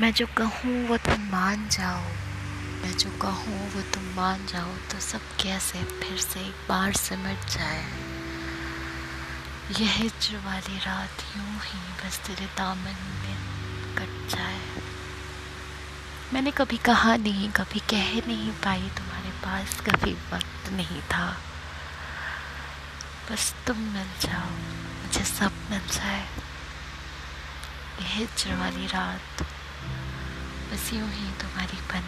मैं जो कहूँ, वो तुम मान जाओ। मैं जो कहूँ, वो तुम मान जाओ तो सब कैसे फिर से एक बार सिमट जाए। यह हिज्र वाली रात यूँ ही बस तेरे दामन में कट जाए। मैंने कभी कहा नहीं, कभी कह नहीं पाई, तुम्हारे पास कभी वक्त नहीं था। बस तुम मिल जाओ, मुझे सब मिल जाए। यह हिज्र वाली रात बस ही तुम्हारी जाए